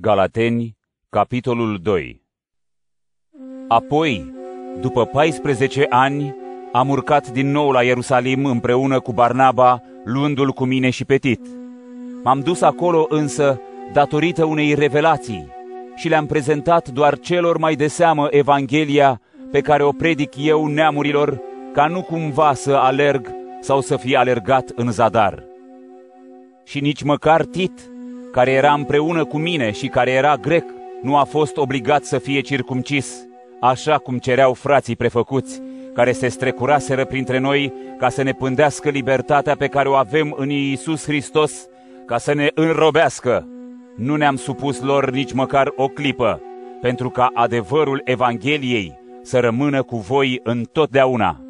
Galateni, capitolul 2 Apoi, după 14 ani, am urcat din nou la Ierusalim împreună cu Barnaba, luându-l cu mine și Petit. M-am dus acolo însă datorită unei revelații și le-am prezentat doar celor mai de seamă Evanghelia pe care o predic eu neamurilor, ca nu cumva să alerg sau să fie alergat în zadar. Și nici măcar Tit, care era împreună cu mine și care era grec, nu a fost obligat să fie circumcis, așa cum cereau frații prefăcuți, care se strecuraseră printre noi ca să ne pândească libertatea pe care o avem în Iisus Hristos, ca să ne înrobească. Nu ne-am supus lor nici măcar o clipă, pentru ca adevărul Evangheliei să rămână cu voi întotdeauna.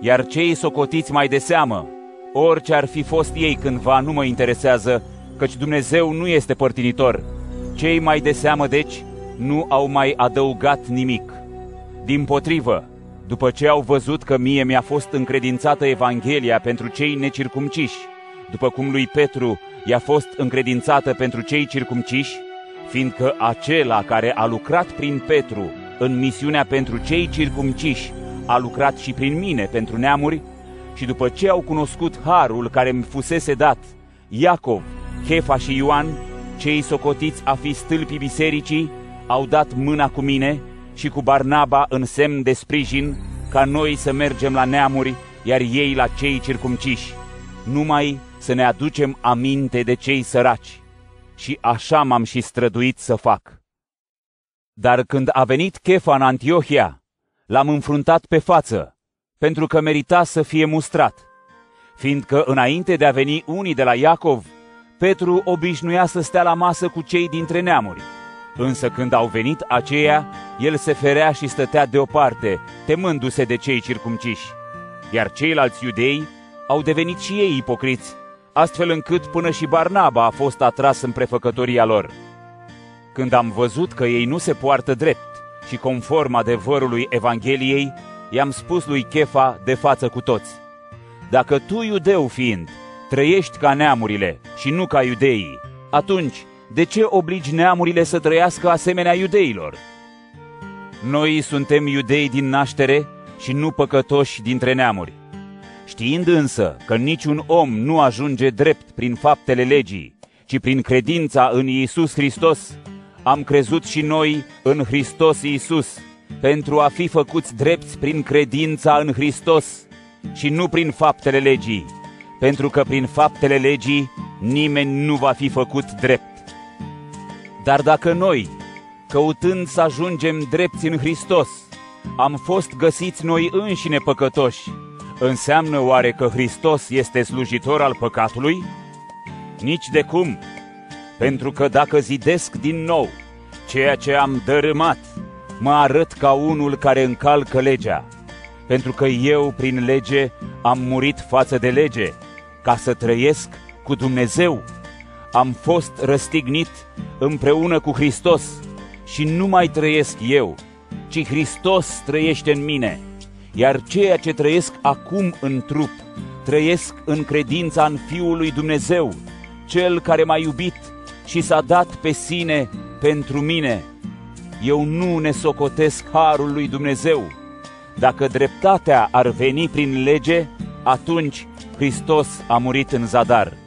Iar cei socotiți mai de seamă, orice ar fi fost ei cândva, nu mă interesează, căci Dumnezeu nu este părtinitor. Cei mai de seamă, deci, nu au mai adăugat nimic. Din potrivă, după ce au văzut că mie mi-a fost încredințată Evanghelia pentru cei necircumciși, după cum lui Petru i-a fost încredințată pentru cei circumciși, fiindcă acela care a lucrat prin Petru în misiunea pentru cei circumciși a lucrat și prin mine pentru neamuri, și după ce au cunoscut harul care mi fusese dat, Iacov, Chefa și Ioan, cei socotiți a fi stâlpii bisericii, au dat mâna cu mine și cu Barnaba în semn de sprijin ca noi să mergem la neamuri, iar ei la cei circumciși, numai să ne aducem aminte de cei săraci. Și așa m-am și străduit să fac. Dar când a venit Chefa în Antiohia, l-am înfruntat pe față, pentru că merita să fie mustrat, fiindcă înainte de a veni unii de la Iacov, Petru obișnuia să stea la masă cu cei dintre neamuri. Însă când au venit aceia, el se ferea și stătea deoparte, temându-se de cei circumciși. Iar ceilalți iudei au devenit și ei ipocriți, astfel încât până și Barnaba a fost atras în prefăcătoria lor. Când am văzut că ei nu se poartă drept și conform adevărului Evangheliei, i-am spus lui Chefa de față cu toți. Dacă tu, iudeu fiind, trăiești ca neamurile și nu ca iudeii, atunci de ce obligi neamurile să trăiască asemenea iudeilor? Noi suntem iudei din naștere și nu păcătoși dintre neamuri. Știind însă că niciun om nu ajunge drept prin faptele legii, ci prin credința în Iisus Hristos, am crezut și noi în Hristos Iisus, pentru a fi făcuți drepți prin credința în Hristos și nu prin faptele legii, pentru că prin faptele legii nimeni nu va fi făcut drept. Dar dacă noi, căutând să ajungem drepți în Hristos, am fost găsiți noi înșine păcătoși, înseamnă oare că Hristos este slujitor al păcatului? Nici de cum, pentru că dacă zidesc din nou ceea ce am dărâmat, mă arăt ca unul care încalcă legea, pentru că eu, prin lege, am murit față de lege, ca să trăiesc cu Dumnezeu. Am fost răstignit împreună cu Hristos și nu mai trăiesc eu, ci Hristos trăiește în mine. Iar ceea ce trăiesc acum în trup, trăiesc în credința în Fiul lui Dumnezeu, Cel care m-a iubit și s-a dat pe sine pentru mine. Eu nu ne socotesc harul lui Dumnezeu. Dacă dreptatea ar veni prin lege, atunci Hristos a murit în zadar.